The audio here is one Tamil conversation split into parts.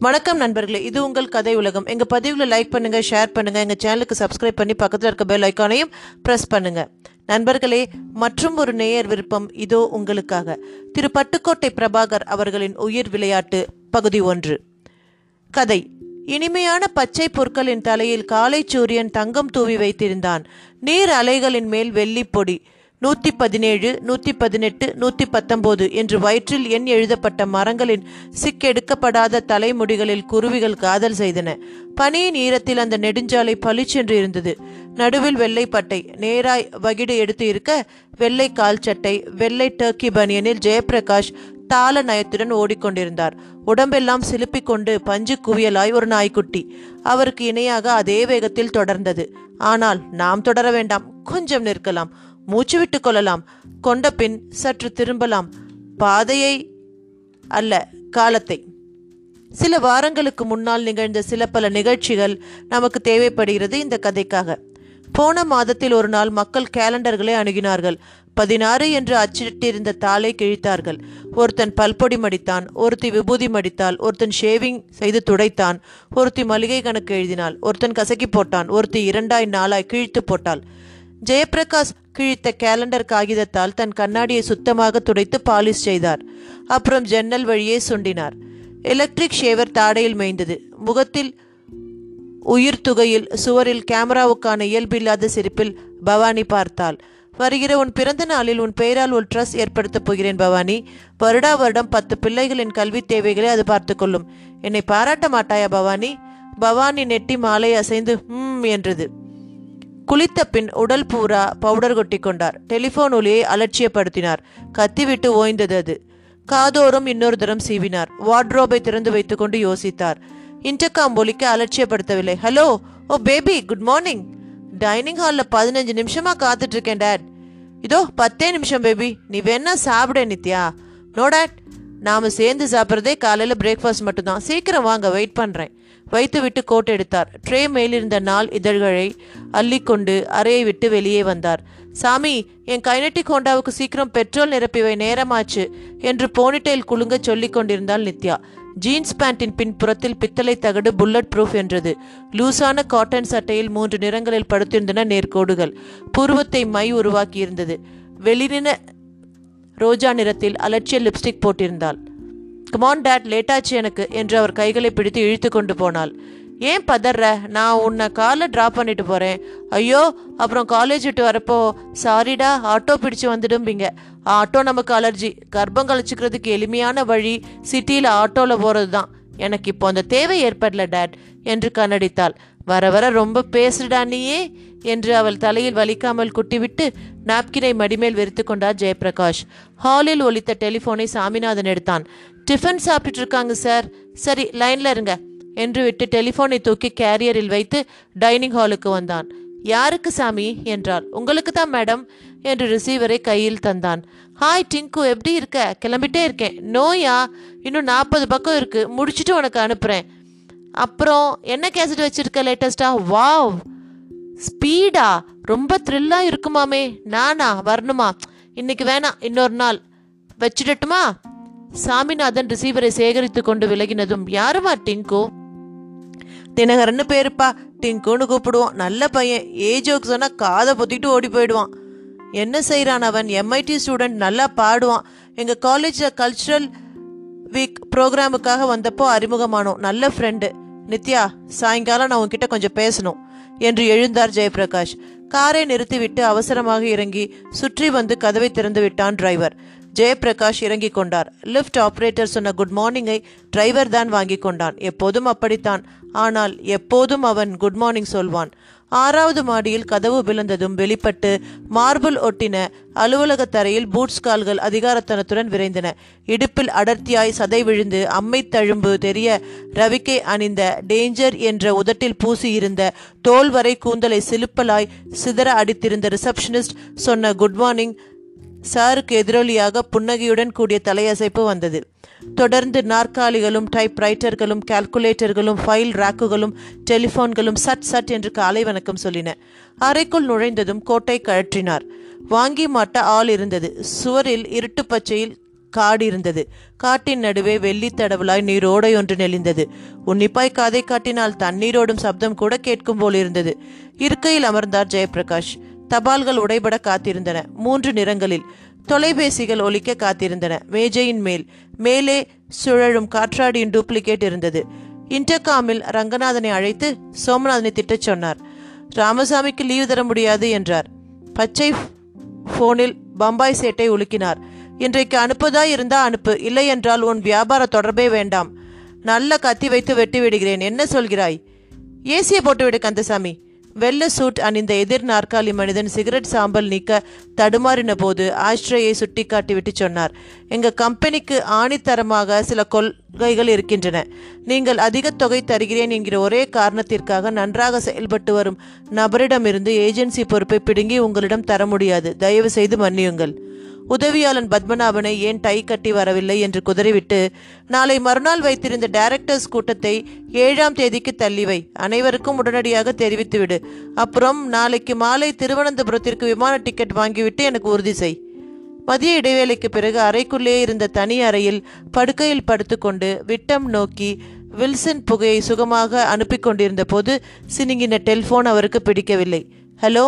வணக்கம் நண்பர்களே இது உங்கள் கதை உலகம். எங்கள் பதிவில் லைக் பண்ணுங்கள் ஷேர் பண்ணுங்கள் எங்கள் சேனலுக்கு சப்ஸ்கிரைப் பண்ணி பக்கத்தில் இருக்க பெல் ஐக்கானையும் ப்ரெஸ் பண்ணுங்கள் நண்பர்களே மற்றும் ஒரு நேயர் விருப்பம் இதோ உங்களுக்காக. திரு. பட்டுக்கோட்டை பிரபாகர் அவர்களின் உயிர் விளையாட்டு பகுதி ஒன்று. கதை இனிமையான பச்சை பொருட்களின் தலையில் காலை சூரியன் தங்கம் தூவி வைத்திருந்தான். நீர் அலைகளின் மேல் வெள்ளிப்பொடி பொடி நூற்றி பதினேழு நூற்றி பதினெட்டு நூற்றி பத்தொம்போது என்று வயிற்றில் எண் எழுதப்பட்ட மரங்களின் சிக்கெடுக்கப்படாத தலைமுடிகளில் குருவிகள் காதல் செய்தன. பனியின் ஈரத்தில் அந்த நெடுஞ்சாலை பளிச்சென்று இருந்தது. நடுவில் வெள்ளை பட்டை நேராய் வகிடு எடுத்து இருக்க வெள்ளை கால் சட்டை வெள்ளை டர்க்கி பனியனில் ஜெயபிரகாஷ் தாள நயத்துடன் ஓடிக்கொண்டிருந்தார். உடம்பெல்லாம் சிலுப்பிக் கொண்டு பஞ்சு குவியலாய் ஒரு நாய்க்குட்டி. அவருக்கு இணையாக அதே வேகத்தில் தொடர்ந்தது. ஆனால் நாம் தொடர வேண்டாம். கொஞ்சம் நிற்கலாம். மூச்சு விட்டு கொள்ளலாம். கொண்ட பின் சற்று திரும்பலாம். பாதையை அல்ல காலத்தை. சில வாரங்களுக்கு முன்னால் நிகழ்ந்த சில பல நிகழ்ச்சிகள் நமக்கு தேவைப்படுகிறது இந்த கதைக்காக. போன மாதத்தில் ஒரு நாள் மக்கள் கேலண்டர்களை அணுகினார்கள். பதினாறு என்று அச்சிட்டிருந்த தாளை கிழித்தார்கள். ஒருத்தன் பல்பொடி மடித்தான் ஒருத்தி விபூதி மடித்தாள் ஒருத்தன் ஷேவிங் செய்து துடைத்தான் ஒருத்தி மளிகை கணக்கு எழுதினாள் ஒருத்தன் கசக்கி போட்டான் ஒருத்தி இரண்டாய் நாளாய் கிழித்து போட்டாள். ஜெயபிரகாஷ் கிழித்த கேலண்டர் காகிதத்தால் தன் கண்ணாடியை சுத்தமாக துடைத்து பாலிஷ் செய்தார். அப்புறம் ஜன்னல் வழியே சுண்டினார். Electric shaver தாடையில் மேய்ந்தது. முகத்தில் உயிர் துகையில் சுவரில் கேமராவுக்கான இயல்பில்லாத சிரிப்பில் பவானி பார்த்தாள். வருகிற உன் பிறந்த நாளில் உன் பெயரால் ஒரு ட்ரஸ் ஏற்படுத்தப் போகிறேன் பவானி. வருடா வருடம் பத்து பிள்ளைகளின் கல்வி தேவைகளை அது பார்த்துக்கொள்ளும் என்னை பாராட்ட மாட்டாயா பவானி? பவானி நெட்டி மாலை அசைந்து ம் என்றது. குளித்த பின் உடல் பூரா பவுடர் கொட்டி கொண்டார் டெலிஃபோன் ஒலியை அலட்சியப்படுத்தினார். கத்திவிட்டு ஓய்ந்தது அது. காதோறும் இன்னொரு தரம் சீவினார். வார்ட்ரோபை திறந்து வைத்துக்கொண்டு யோசித்தார். இன்டர்காம் ஒலிக்க அலட்சியப்படுத்தவில்லை. Hello oh baby good morning dining ஹாலில் பதினஞ்சு நிமிஷமா காத்துட்டு இருக்கேன் டேட் இதோ பத்தே நிமிஷம் பேபி நீ வேணா சாப்பிட நித்யா. நோ டேட் நாம சேர்ந்து சாப்பிட்றதே காலையில் பிரேக்ஃபாஸ்ட் மட்டும்தான். சீக்கிரம் வாங்க வெயிட் பண்ணுறேன் வைத்துவிட்டு கோட் எடுத்தார். ட்ரே மேலிருந்த நாள் இதழ்களை அள்ளிக்கொண்டு அறையை விட்டு வெளியே வந்தார். சாமி என் கைனட்டிக் ஹோண்டாவுக்கு சீக்கிரம் பெட்ரோல் நிரப்பிவை நேரமாச்சு என்று போனிடெயில் குலுங்க சொல்லிக் கொண்டிருந்தாள் நித்யா. ஜீன்ஸ் பேண்டின் பின்புறத்தில் பித்தளை தகடு புல்லட் ப்ரூஃப் என்றது. லூசான காட்டன் சட்டையில் மூன்று நிறங்களில் படுத்திருந்தன நேர்கோடுகள். புருவத்தை மை உருவாக்கியிருந்தது. வெளிரின ரோஜா நிறத்தில் அலட்சிய லிப்ஸ்டிக் போட்டிருந்தாள். கமான் டேட் லேட்டாச்சு எனக்கு என்று அவர் கைகளை பிடித்து இழுத்து கொண்டு போனாள். ஏன் பதற நான் உன்னை காலை ட்ராப் பண்ணிட்டு போகிறேன் ஐயோ அப்புறம் காலேஜ் விட்டு வரப்போ சாரிடா ஆட்டோ பிடிச்சு வந்துடும்பீங்க. ஆட்டோ நமக்கு அலர்ஜி கர்ப்பம் கழிச்சுக்கிறதுக்கு எளிமையான வழி சிட்டியில் ஆட்டோவில் போகிறது தான் எனக்கு இப்போ அந்த தேவை ஏற்படல டேட் என்று கண்ணடித்தாள். வர வர ரொம்ப பேசுடா நீயே என்று அவள் தலையில் வலிக்காமல் குட்டிவிட்டு நாப்கினை மடிமேல் வெறுத்து கொண்டார் ஜெயபிரகாஷ். ஹாலில் ஒலித்த டெலிஃபோனை சாமிநாதன் எடுத்தான். டிஃபன் சாப்பிட்டுட்டு இருக்காங்க சார். சரி லைன்ல இருங்க. என்று விட்டு டெலிஃபோனை தூக்கி கேரியரில் வைத்து டைனிங் ஹாலுக்கு வந்தான். யாருக்கு சாமி? என்றாள். உங்களுக்கு தான் மேடம் என்று ரிசீவரை கையில் தந்தான். ஹாய் டிங்கு. எப்படி இருக்க? கிளம்பிட்டே இருக்கேன். நோயா? இன்னும் நாற்பது பக்கம் இருக்கு. முடிச்சுட்டு உனக்கு அனுப்புகிறேன் அப்புறம் என்ன கேசட் வச்சிருக்க லேட்டஸ்டா வாவ்! ஸ்பீடா? ரொம்ப த்ரில்லாக இருக்குமாமே. நானா? வரணுமா? இன்னைக்கு வேணாம். இன்னொரு நாள். வச்சிடட்டுமா? சாமிநாதன் ரிசீவரை சேகரித்து கொண்டு விலகினதும் யாருமா டிங்கு? தினகரன்னு பேருப்பா. டிங்குன்னு கூப்பிடுவோம். நல்ல பையன். ஏஜோக்கு சொன்னா காதை பொத்திட்டு ஓடி போயிடுவான். என்ன செய்கிறான் அவன்? எம்ஐடி ஸ்டூடெண்ட் நல்லா பாடுவான். எங்கள் காலேஜில் கல்ச்சுரல் வீக் ப்ரோக்ராமுக்காக வந்தப்போ அறிமுகமானோம். நல்ல ஃப்ரெண்டு நித்யா சாயங்காலம் நான் உன்கிட்ட கொஞ்சம் பேசணும் என்று எழுந்தார் ஜெயபிரகாஷ். காரை நிறுத்திவிட்டு அவசரமாக இறங்கி சுற்றி வந்து கதவை திறந்து விட்டான் டிரைவர் ஜெயபிரகாஷ் இறங்கிக் கொண்டார். லிஃப்ட் ஆபரேட்டர் சொன்ன குட் மார்னிங்கை டிரைவர் தான் வாங்கி கொண்டான். எப்போதும் அப்படித்தான். ஆனால் எப்போதும் அவன் குட் மார்னிங் சொல்வான். ஆறாவது மாடியில் கதவு விழுந்ததும் வெளிப்பட்டு மார்பிள் ஒட்டின அலுவலக தரையில் பூட்ஸ் கால்கள் அதிகாரத்தனத்துடன் விரைந்தன. இடுப்பில் அடர்த்தியாய் சதை விழுந்து அம்மை தழும்பு தெரிய ரவிக்கை அணிந்த டேஞ்சர் என்ற உதட்டில் பூசியிருந்த தோல் வரை கூந்தலை சிலுப்பலாய் சிதற அடித்திருந்த ரிசப்ஷனிஸ்ட் சொன்ன குட் மார்னிங் சாருக்கு எதிரொலியாக புன்னகையுடன் கூடிய தலையசைப்பு வந்தது தொடர்ந்து நாற்காலிகளும் டைப் ரைட்டர்களும் கால்குலேட்டர்களும் ஃபைல் ரேக்குகளும் டெலிஃபோன்களும் சட் சட் என்று காலை வணக்கம் சொல்லின. அறைக்குள் நுழைந்ததும் கோட்டை கழற்றினார். வாங்கி மாட்ட ஆள் இருந்தது. சுவரில் இருட்டு பச்சையில் காடு இருந்தது. காட்டின் நடுவே வெள்ளி தடவலாய் நீரோடை ஒன்று நெளிந்தது. உன்னிப்பாய் காதை காட்டினால் தண்ணீரோடும் சப்தம் கூட கேட்கும் போல் இருந்தது. இருக்கையில் அமர்ந்தார் ஜெயபிரகாஷ் தபால்கள் உடைபட காத்திருந்தன. மூன்று நிறங்களில் தொலைபேசிகள் ஒலிக்க காத்திருந்தன. மேஜையின் மேல் மேலே சுழலும் காற்றாடியின் டூப்ளிகேட் இருந்தது. இன்டர்காமில் ரங்கநாதனை அழைத்து சோமநாதனை திட்டச் சொன்னார். ராமசாமிக்கு லீவு தர முடியாது என்றார். பச்சை போனில் பம்பாய் சேட்டை உலுக்கினார். இன்றைக்கு அனுப்புதா இருந்தா அனுப்பு. இல்லை என்றால் உன் வியாபார தொடர்பே வேண்டாம். நல்ல கத்தி வைத்து வெட்டி விடுகிறேன். என்ன சொல்கிறாய்? ஏசியை போட்டுவிடு கந்தசாமி. வெள்ள சூட் அணிந்த எதிர் நாற்காலி மனிதன் சிகரெட் சாம்பல் நீக்க தடுமாறின போது ஆஷ்ட்ரேயை சுட்டிக்காட்டி சொன்னார். எங்க கம்பெனிக்கு ஆணித்தரமாக சில கொள்கைகள் இருக்கின்றன. நீங்கள் அதிக தொகை தருகிறேன் என்கிற ஒரே காரணத்திற்காக நன்றாக செயல்பட்டு வரும் நபரிடமிருந்து ஏஜென்சி பொறுப்பை பிடுங்கி உங்களிடம் தர முடியாது. தயவு செய்து மன்னியுங்கள். உதவியாளன் பத்மநாபனை ஏன் டை கட்டி வரவில்லை என்று குதறிவிட்டு நாளை மறுநாள் வைத்திருந்த டைரக்டர்ஸ் கூட்டத்தை ஏழாம் தேதிக்கு தள்ளிவை அனைவருக்கும் உடனடியாக தெரிவித்துவிடு அப்புறம் நாளைக்கு மாலை திருவனந்தபுரத்திற்கு விமான டிக்கெட் வாங்கிவிட்டு எனக்கு உறுதி செய். மதிய இடைவேளைக்கு பிறகு அறைக்குள்ளே இருந்த தனி அறையில் படுக்கையில் படுத்துக்கொண்டு விட்டம் நோக்கி வில்சன் புகையை சுகமாக அனுப்பி கொண்டிருந்த போது சினிங்கின டெலிஃபோன் அவருக்கு பிடிக்கவில்லை. ஹலோ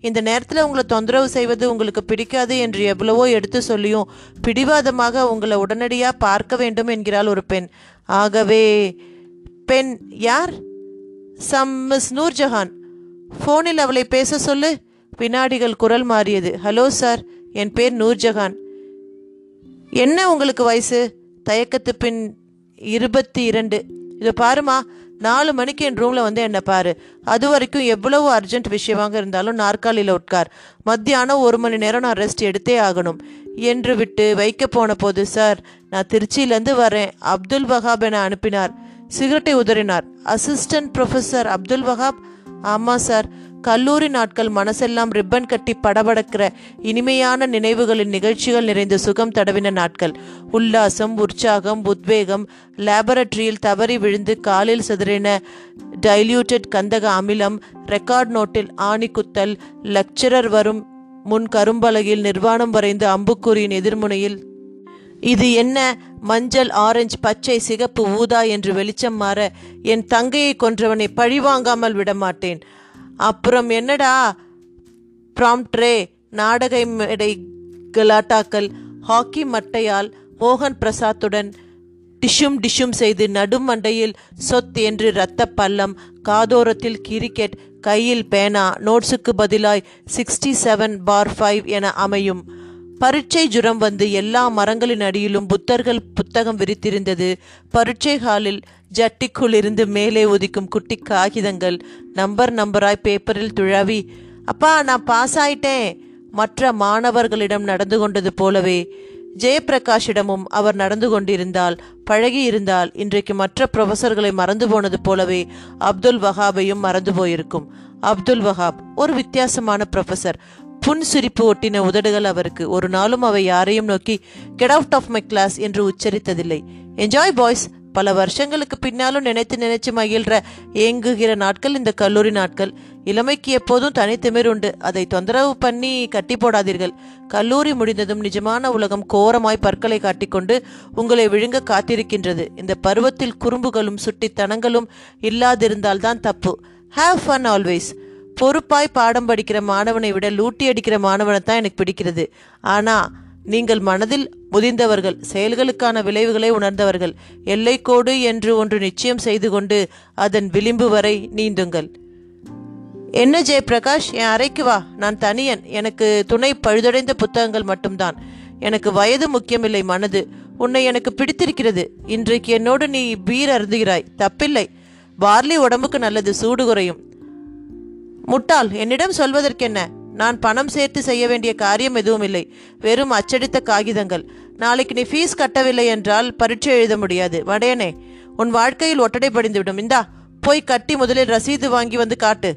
இந்த நேரத்தில் உங்களை தொந்தரவு செய்வது உங்களுக்கு பிடிக்காது என்று எவ்வளவோ எடுத்து சொல்லியும் பிடிவாதமாக உங்களை உடனடியாக பார்க்க வேண்டும் என்கிறாள் ஒரு பெண். ஆகவே பெண் யார்? Some miss Noorjahan. ஃபோனில் அவளை பேச சொல்லு. வினாடிகள் குரல் மாறியது. Hello sir. என் பேர் நூர்ஜஹான். என்ன உங்களுக்கு வயசு? தயக்கத்து பின் இருபத்தி இரண்டு. இதை பாருமா. நாலு மணிக்கு என் ரூமில் வந்து என்னை பாரு. அது வரைக்கும் எவ்வளவு அர்ஜென்ட் விஷயமாக இருந்தாலும் நாற்காலியில் உட்கார். மத்தியானம் ஒரு மணி நேரம் நான் ரெஸ்ட் எடுத்தே ஆகணும். என்று விட்டு வைக்க போன போது சார் நான் திருச்சியிலேருந்து வரேன். அப்துல் வஹாப் என அனுப்பினார். சிகரெட்டை உதறினார். Assistant professor Abdul Wahab? ஆமாம் சார். கல்லூரி நாட்கள் மனசெல்லாம் ரிப்பன் கட்டி படபடக்கிற இனிமையான நினைவுகளின் நிகழ்ச்சிகள் நிறைந்த சுகம் தடவின நாட்கள். உல்லாசம் உற்சாகம் உத்வேகம் லேபரட்டரியில் தவறி விழுந்து காலில் சிதறின டைல்யூட்டட் கந்தக அமிலம் ரெக்கார்ட் நோட்டில் ஆணி குத்தல் லெக்சரர் வரும் முன் கரும்பலகையில் நிர்வாணம் வரைந்து அம்புக்குறியின் எதிர்முனையில் இது என்ன? மஞ்சள் ஆரஞ்சு பச்சை சிகப்பு ஊதா என்று வெளிச்சம் மாற என் தங்கையை கொன்றவனை பழிவாங்காமல் விடமாட்டேன். அப்புறம் என்னடா? ப்ராம்ட்ரே நாடக மேடை கலாட்டாக்கள் ஹாக்கி மட்டையால் மோகன் பிரசாத்துடன் டிஷும் டிஷும் செய்து நடும் மண்டையில் சொத் என்று இரத்த பள்ளம் காதோரத்தில் கிரிக்கெட் கையில் பேனா நோட்ஸுக்கு பதிலாய் சிக்ஸ்டி செவன் பார் ஃபைவ் என அமையும். பரீட்சை ஜுரம் வந்து எல்லா மரங்களின் அடியிலும் புத்தர்கள் புத்தகம் விரித்திருந்தது. பரீட்சை ஹாலில் ஜட்டிக்குள் இருந்து மேலே உதிக்கும் குட்டி காகிதங்கள் நம்பர் நம்பராய் பேப்பரில் துழாவி அப்பா நான் பாஸ் ஆயிட்டேன். மற்ற மாணவர்களிடம் நடந்து கொண்டது போலவே ஜெயபிரகாஷிடமும் அவர் நடந்து கொண்டிருந்தால் பழகி இருந்தால் இன்றைக்கு மற்ற ப்ரொஃபஸர்களை மறந்து போனது போலவே அப்துல் வஹாபையும் மறந்து போயிருக்கும். அப்துல் வஹாப் ஒரு வித்தியாசமான ப்ரொஃபஸர் புன் சிரிப்பு ஒட்டின உதடுகள் அவருக்கு. ஒரு நாளும் அவை யாரையும் நோக்கி get out of my class என்று உச்சரித்ததில்லை. என்ஜாய் பாய்ஸ் பல வருஷங்களுக்கு பின்னாலும் நினைத்து நினைச்சு மகிழ்ற ஏங்குகிற நாட்கள் இந்த கல்லூரி நாட்கள். இளமைக்கு எப்போதும் தனித்திமிர் உண்டு. அதை தொந்தரவு பண்ணி கட்டி போடாதீர்கள். கல்லூரி முடிந்ததும் நிஜமான உலகம் கோரமாய் பற்களை காட்டிக்கொண்டு உங்களை விழுங்க காத்திருக்கின்றது. இந்த பருவத்தில் குறும்புகளும் சுட்டித்தனங்களும் இல்லாதிருந்தால்தான் தப்பு. ஹாவ் ஃபன் ஆல்வேஸ் பொறுப்பாய் பாடம் படிக்கிற மாணவனை விட லூட்டி அடிக்கிற மாணவனை தான் எனக்கு பிடிக்கிறது. ஆனா நீங்கள் மனதில் முதிர்ந்தவர்கள் செயல்களுக்கான விளைவுகளை உணர்ந்தவர்கள் எல்லைக்கோடு என்று ஒன்று நிச்சயம் செய்து கொண்டு அதன் விளிம்பு வரை நீந்துங்கள். என்ன ஜெயபிரகாஷ் என் அறைக்கு வா. நான் தனியன். எனக்கு துணை பழுதடைந்த புத்தகங்கள் மட்டும்தான். எனக்கு வயது முக்கியமில்லை மனது. உன்னை எனக்கு பிடித்திருக்கிறது. இன்றைக்கு என்னோடு நீ பீர் அருந்துகிறாய். தப்பில்லை. பார்லி உடம்புக்கு நல்லது சூடு குறையும். முட்டாள் என்னிடம் சொல்வதற்கென்ன? நான் பணம் சேர்த்து செய்ய வேண்டிய காரியம் எதுவும் இல்லை வெறும் அச்சடித்த காகிதங்கள். நாளைக்கு நீ ஃபீஸ் கட்டவில்லை என்றால் பரீட்சை எழுத முடியாது. வடையனே உன் வாழ்க்கையில் ஒட்டடை படிந்துவிடும். இந்தா போய் கட்டி முதலில் ரசீது வாங்கி வந்து காட்டு.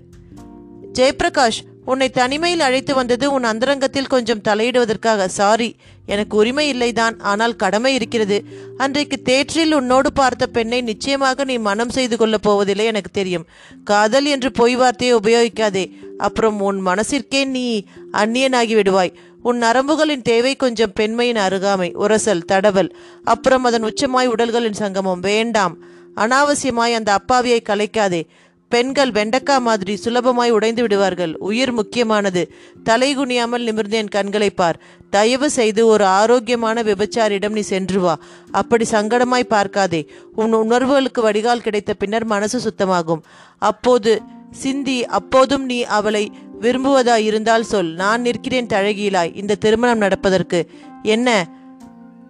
ஜெயப்பிரகாஷ் உன்னை தனிமையில் அழைத்து வந்தது உன் அந்தரங்கத்தில் கொஞ்சம் தலையிடுவதற்காக. சாரி எனக்கு உரிமை இல்லைதான். ஆனால் கடமை இருக்கிறது. அன்றைக்கு தேற்றில் உன்னோடு பார்த்த பெண்ணை நிச்சயமாக நீ மனம் செய்து கொள்ளப் போவதில்லை எனக்கு தெரியும். காதல் என்று பொய் வார்த்தையை உபயோகிக்காதே. அப்புறம் உன் மனசிற்கே நீ அந்நியனாகி விடுவாய். உன் நரம்புகளின் தேவை கொஞ்சம் பெண்மையின் அருகாமை. உரசல் தடவல். அப்புறம் அதன் உச்சமாய் உடல்களின் சங்கமம். வேண்டாம். அனாவசியமாய் அந்த அப்பாவியை கலைக்காதே. பெண்கள் வெண்டக்கா மாதிரி சுலபமாய் உடைந்து விடுவார்கள். உயிர் முக்கியமானது. தலை குனியாமல் நிமிர்ந்து என் கண்களை பார். தயவு செய்து ஒரு ஆரோக்கியமான விபச்சாரிடம் நீ சென்று வா. அப்படி சங்கடமாய் பார்க்காதே. உன் உணர்வுகளுக்கு வடிகால் கிடைத்த பின்னர் மனசு சுத்தமாகும். அப்போது சிந்தி அப்போதும் நீ அவளை விரும்புவதா இருந்தால் சொல். நான் நிற்கிறேன் தழகியிலாய். இந்த திருமணம் நடப்பதற்கு. என்ன?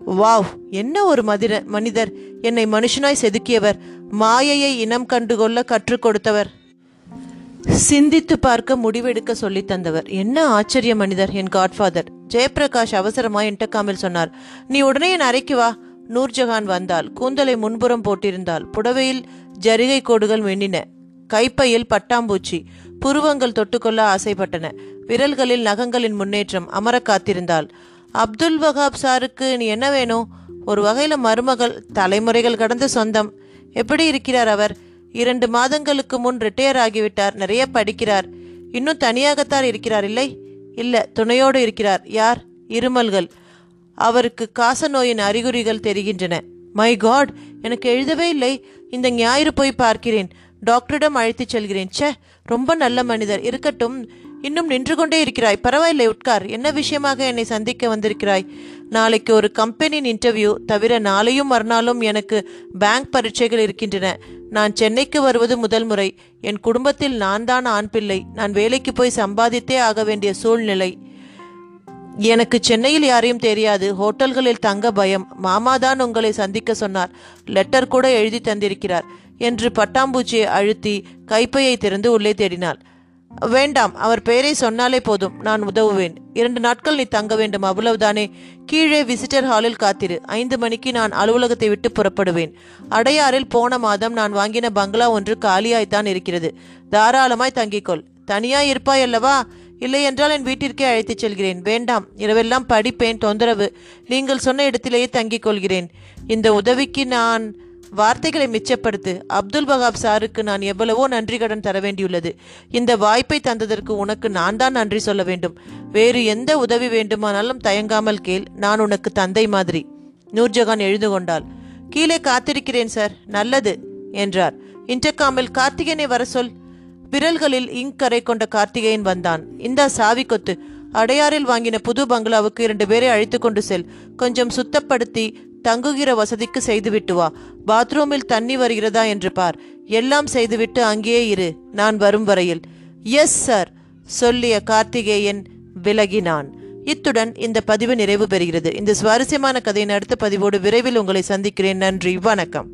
வாவ் என்ன ஒரு மதிர மனிதர். என்னை மனுஷனாய் செதுக்கியவர். மாயையை இனம் கண்டுகொள்ள கற்றுக் கொடுத்தவர். சிந்தித்து பார்க்க முடிவெடுக்க சொல்லித் தந்தவர். என்ன ஆச்சரிய மனிதர் என் காட்ஃபாதர் ஜெயபிரகாஷ் அவசரமாய் இன்டர்காமில் சொன்னார். நீ உடனே என் அறைக்கு வா. நூர்ஜஹான் வந்தாள். கூந்தலை முன்புறம் போட்டிருந்தாள். புடவையில் ஜரிகை கோடுகள் மின்னின. கைப்பையில் பட்டாம்பூச்சி. புருவங்கள் தொட்டுக்கொள்ள ஆசைப்பட்டன. விரல்களில் நகங்களின் முன்னேற்றம் அமர காத்திருந்தாள். அப்துல் வகாப் சாருக்கு நீ என்ன வேணும்? ஒரு வகையில் மருமகள் தலைமுறைகள் கடந்த சொந்தம். எப்படி இருக்கிறார் அவர்? இரண்டு மாதங்களுக்கு முன் ரிட்டையர் ஆகிவிட்டார். நிறைய படிக்கிறார். இன்னும் தனியாகத்தான் இருக்கிறார் இல்லை? இல்லை துணையோடு இருக்கிறார். யார்? இருமல்கள். அவருக்கு காச நோயின் அறிகுறிகள் தெரிகின்றன. மை காட் எனக்கு எழுதவே இல்லை. இந்த ஞாயிறு போய் பார்க்கிறேன். டாக்டரிடம் அழைத்துச் செல்கிறேன். ச்சே ரொம்ப நல்ல மனிதர். இருக்கட்டும். இன்னும் நின்று கொண்டே இருக்கிறாய். பரவாயில்லை உட்கார். என்ன விஷயமாக என்னை சந்திக்க வந்திருக்கிறாய்? நாளைக்கு ஒரு கம்பெனியின் இன்டர்வியூ. தவிர நாளையும் மறுநாளும் எனக்கு பேங்க் பரீட்சைகள் இருக்கின்றன. நான் சென்னைக்கு வருவது முதல் முறை. என் குடும்பத்தில் நான் தான் ஆண் பிள்ளை. நான் வேலைக்கு போய் சம்பாதித்தே ஆக வேண்டிய சூழ்நிலை. எனக்கு சென்னையில் யாரையும் தெரியாது. ஹோட்டல்களில் தங்க பயம். மாமா தான் உங்களை சந்திக்க சொன்னார். லெட்டர் கூட எழுதி தந்திருக்கிறார். என்று பட்டாம்பூச்சியை அழுத்தி கைப்பையை திறந்து உள்ளே தேடினாள். வேண்டாம் அவர் பெயரை சொன்னாலே போதும் நான் உதவுவேன். இரண்டு நாட்கள் நீ தங்க வேண்டும் அவ்வளவுதானே. கீழே விசிட்டர் ஹாலில் காத்திரு. ஐந்து மணிக்கு நான் அலுவலகத்தை விட்டு புறப்படுவேன். அடையாறில் போன மாதம் நான் வாங்கின பங்களா ஒன்று காலியாய்த்தான் இருக்கிறது. தாராளமாய் தங்கிக்கொள். தனியாய் இருப்பாய் அல்லவா? இல்லையென்றால் என் வீட்டிற்கே அழைத்துச் செல்கிறேன். வேண்டாம் இரவெல்லாம் படிப்பேன் தொந்தரவு. நீங்கள் சொன்ன இடத்திலேயே தங்கிக் கொள்கிறேன். இந்த உதவிக்கு நான் வார்த்தைகளை மிச்சப்படுத்து. அப்துல் வகாப் சாருக்கு நான் எவ்வளவோ நன்றி கடன் தர வேண்டியுள்ளது இந்த வாய்ப்பை தந்ததற்கு உனக்கு நான் தான் நன்றி சொல்ல வேண்டும். வேறு எந்த உதவி வேண்டுமானாலும் தயங்காமல் கேள். நான் உனக்கு தந்தை மாதிரி. நூர்ஜஹான் எழுந்து கொண்டாள். கீழே காத்திருக்கிறேன் சார். நல்லது என்றார். இன்டர்காமில் கார்த்திகேயனை வர சொல். விரல்களில் இங்க் கரை கொண்ட கார்த்திகேயன் வந்தான். இந்தா சாவி கொத்து. அடையாறில் வாங்கின புது பங்களாவுக்கு இரண்டு பேரை அழைத்து கொண்டு செல். கொஞ்சம் சுத்தப்படுத்தி தங்குகிற வசதிக்கு செய்துவிட்டு வா. பாத்ரூமில் தண்ணி வருகிறதா என்று பார். எல்லாம் செய்துவிட்டு அங்கேயே இரு. நான் வரும் வரையில். எஸ் சார் சொல்லிய கார்த்திகேயன் விலகினான். இத்துடன் இந்த பதிவு நிறைவு பெறுகிறது. இந்த சுவாரஸ்யமான கதையின் அடுத்த பதிவோடு விரைவில் உங்களை சந்திக்கிறேன். நன்றி. வணக்கம்.